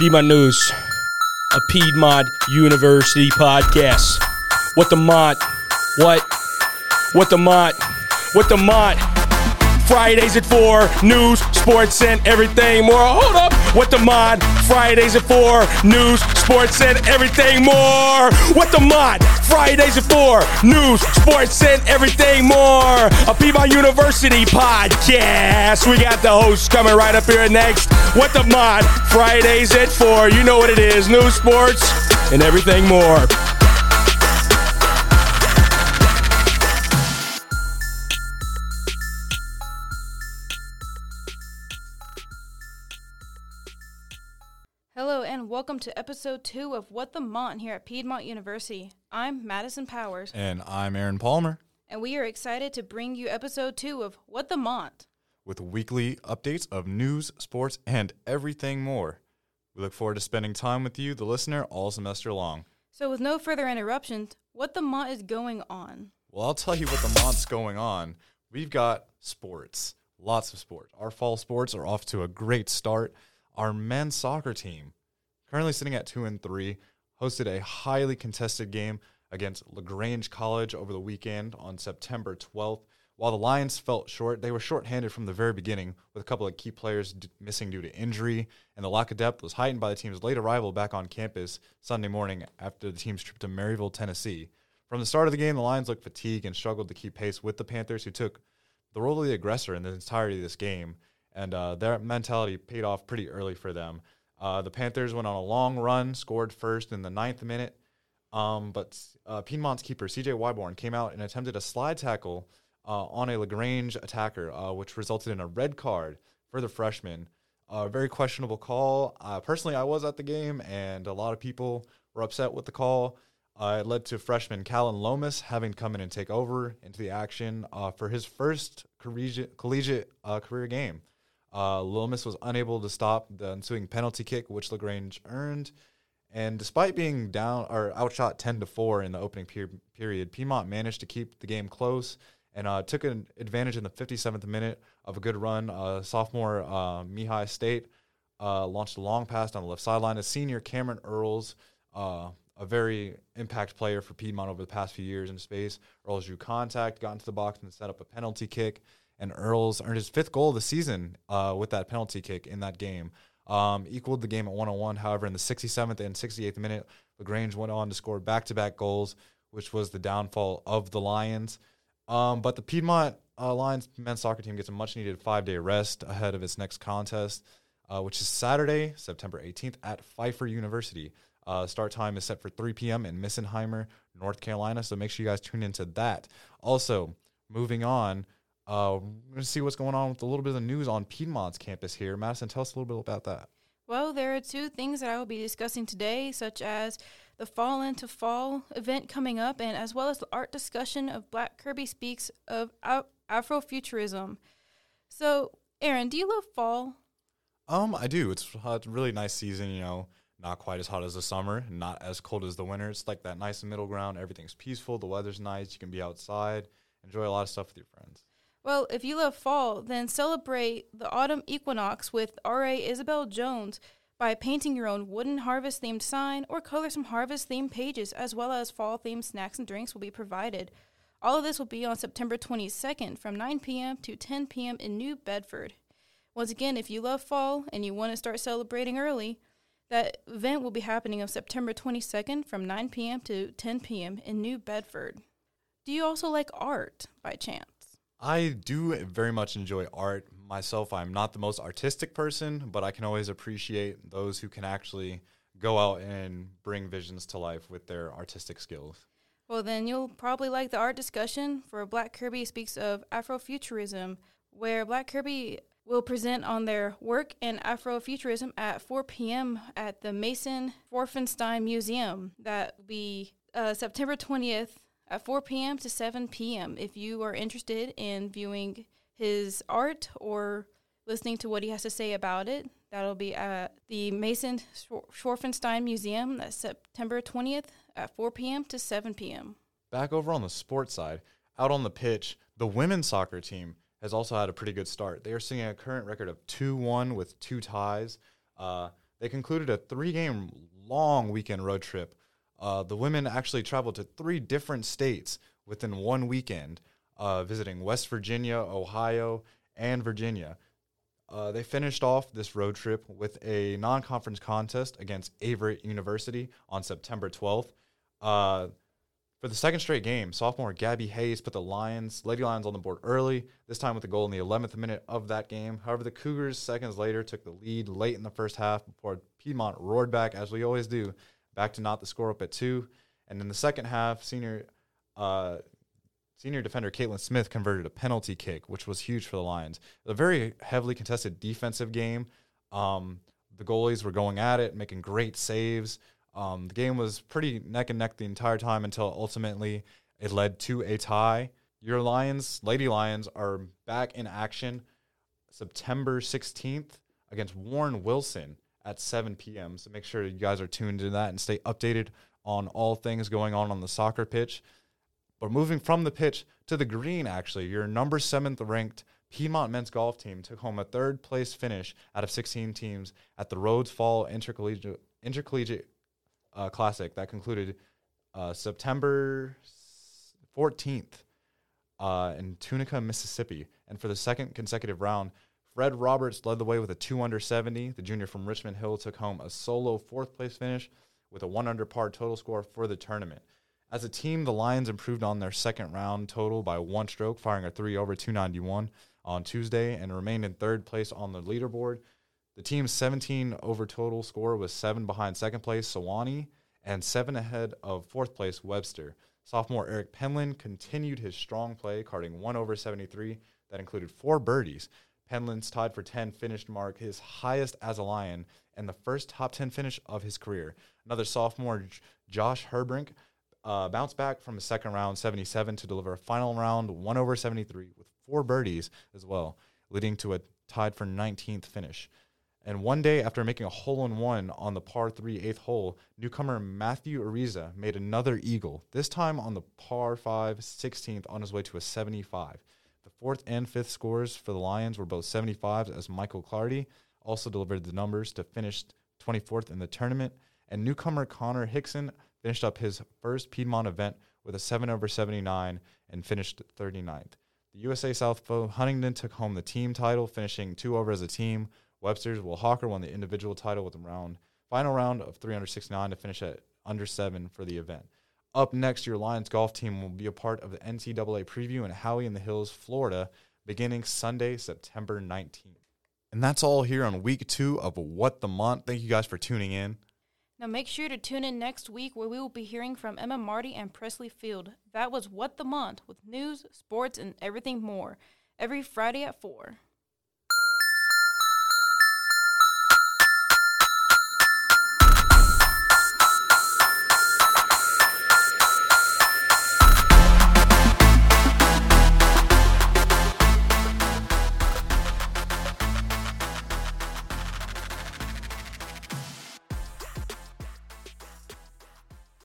Piedmont News, a Piedmont University podcast. What the Mont? What? What the Mont? What the Mont? Fridays at 4, news, sports, and everything more. Hold up. What the Mont? Fridays at 4, news, sports, and everything more. What the Mont? Fridays at 4, news, sports, and everything more. A Piedmont University podcast. We got the host coming right up here next. What the Mont? Fridays at 4. You know what it is news, sports, and everything more. Welcome to episode two of What the Mont here at Piedmont University. I'm Madison Powers, And I'm Aaron Palmer and we are excited to bring you episode two of What the Mont. with weekly updates of news, sports, and everything more. We look forward to spending time with you, the listener, all semester long. So, with no further interruptions, What the Mont is going on? Well, I'll tell you what the Mont's going on. We've got sports, lots of sports. Our fall sports are off to a great start. Our men's soccer team, currently sitting at two and three, hosted a highly contested game against LaGrange College over the weekend on September 12th. While the Lions felt short, they were shorthanded from the very beginning, with a couple of key players d- missing due to injury, and the lack of depth was heightened by the team's late arrival back on campus Sunday morning after the team's trip to Maryville, Tennessee. From the start of the game, the Lions looked fatigued and struggled to keep pace with the Panthers, who took the role of the aggressor in the entirety of this game, and uh, their mentality paid off pretty early for them. Uh, the Panthers went on a long run, scored first in the ninth minute, um, but uh, Piedmont's keeper, CJ Wyborn, came out and attempted a slide tackle uh, on a LaGrange attacker, uh, which resulted in a red card for the freshman. A very questionable call. Uh, personally, I was at the game, and a lot of people were upset with the call. Uh, it led to freshman Callan Lomas having to come in and take over into the action for his first collegiate, collegiate career game. Uh, Lomas was unable to stop the ensuing penalty kick, which LaGrange earned. And despite being down or outshot 10 to 4 in the opening per- period, Piedmont managed to keep the game close and uh, took an advantage in the 57th minute of a good run. Uh, sophomore uh, Mihai State uh, launched a long pass down the left sideline. A senior Cameron Earls, uh, a very impact player for Piedmont over the past few years in space. Earls drew contact, got into the box, and set up a penalty kick. And Earls earned his fifth goal of the season uh, with that penalty kick in that game. Um, equaled the game at one on one. However, in the 67th and 68th minute, LaGrange went on to score back to back goals, which was the downfall of the Lions. Um, but the Piedmont uh, Lions men's soccer team gets a much needed five day rest ahead of its next contest, uh, which is Saturday, September 18th at Pfeiffer University. Uh, start time is set for 3 p.m. in Misenheimer, North Carolina. So make sure you guys tune into that. Also, moving on, uh, we're going to see what's going on with a little bit of the news on Piedmont's campus here. Madison, tell us a little bit about that. Well, there are two things that I will be discussing today, such as the Fall into Fall event coming up, and as well as the art discussion of Black Kirby Speaks of Af- Afrofuturism. So, Aaron, do you love fall? Um, I do. It's a really nice season, you know, not quite as hot as the summer, not as cold as the winter. It's like that nice middle ground. Everything's peaceful. The weather's nice. You can be outside, enjoy a lot of stuff with your friends. Well, if you love fall, then celebrate the autumn equinox with R.A. Isabel Jones by painting your own wooden harvest themed sign or color some harvest themed pages, as well as fall themed snacks and drinks will be provided. All of this will be on September 22nd from 9 p.m. to 10 p.m. in New Bedford. Once again, if you love fall and you want to start celebrating early, that event will be happening on September 22nd from 9 p.m. to 10 p.m. in New Bedford. Do you also like art by chance? I do very much enjoy art myself. I'm not the most artistic person, but I can always appreciate those who can actually go out and bring visions to life with their artistic skills. Well, then you'll probably like the art discussion for Black Kirby Speaks of Afrofuturism, where Black Kirby will present on their work in Afrofuturism at 4 p.m. at the Mason Scharfenstein Museum. That will be uh, September 20th at 4 p.m. to 7 p.m. If you are interested in viewing his art or listening to what he has to say about it, that'll be at the Mason Scharfenstein Museum. That's September 20th at 4 p.m. to 7 p.m. Back over on the sports side, out on the pitch, the women's soccer team has also had a pretty good start. They are sitting at a current record of 2 1 with two ties. Uh, They concluded a three game long weekend road trip. Uh, the women actually traveled to three different states within one weekend, uh, visiting West Virginia, Ohio, and Virginia. Uh, they finished off this road trip with a non conference contest against Averett University on September 12th. For the second straight game, sophomore Gabby Hayes put the Lions, Lady Lions, on the board early, this time with a goal in the 11th minute of that game. However, the Cougars, seconds later, took the lead late in the first half before Piedmont roared back, as we always do, back to knot the score up at two. And in the second half, senior uh, senior defender Caitlin Smith converted a penalty kick, which was huge for the Lions. A very heavily contested defensive game. Um, the goalies were going at it, making great saves. Um, the game was pretty neck and neck the entire time until ultimately it led to a tie. Your Lions, Lady Lions, are back in action September 16th against Warren Wilson at 7 p.m. So make sure you guys are tuned to that and stay updated on all things going on on the soccer pitch. But moving from the pitch to the green, actually, your number seventh ranked Piedmont men's golf team took home a third place finish out of 16 teams at the Rhodes Fall Intercollegiate, Intercollegiate uh, Classic that concluded uh, September 14th uh, in Tunica, Mississippi. And for the second consecutive round, Fred Roberts led the way with a 2 under 70. The junior from Richmond Hill took home a solo fourth place finish with a 1 under par total score for the tournament. As a team, the Lions improved on their second round total by one stroke, firing a 3 over 291 on Tuesday and remained in third place on the leaderboard. The team's 17 over total score was seven behind second place Sewanee and seven ahead of fourth place Webster. Sophomore Eric Penland continued his strong play, carding one over 73 that included four birdies. Penland's tied for 10 finished mark, his highest as a Lion, and the first top 10 finish of his career. Another sophomore, Josh Herbrink, uh, bounced back from a second round, 77, to deliver a final round, 1 over 73, with four birdies as well, leading to a tied for 19th finish. And one day after making a hole in one on the par 3 eighth hole, newcomer Matthew Ariza made another eagle, this time on the par 5 16th on his way to a 75. The fourth and fifth scores for the Lions were both 75s as Michael Clardy also delivered the numbers to finish 24th in the tournament. And newcomer Connor Hickson finished up his first Piedmont event with a 7 over 79 and finished 39th. The USA South foe Huntingdon took home the team title, finishing two over as a team. Webster's Will Hawker won the individual title with a round final round of 369 to finish at under seven for the event. Up next, your Lions golf team will be a part of the NCAA preview in Howey in the Hills, Florida, beginning Sunday, September 19th. And that's all here on week two of What the Mont. Thank you guys for tuning in. Now make sure to tune in next week where we will be hearing from Emma Marty and Presley Field. That was What the Mont with news, sports, and everything more every Friday at 4.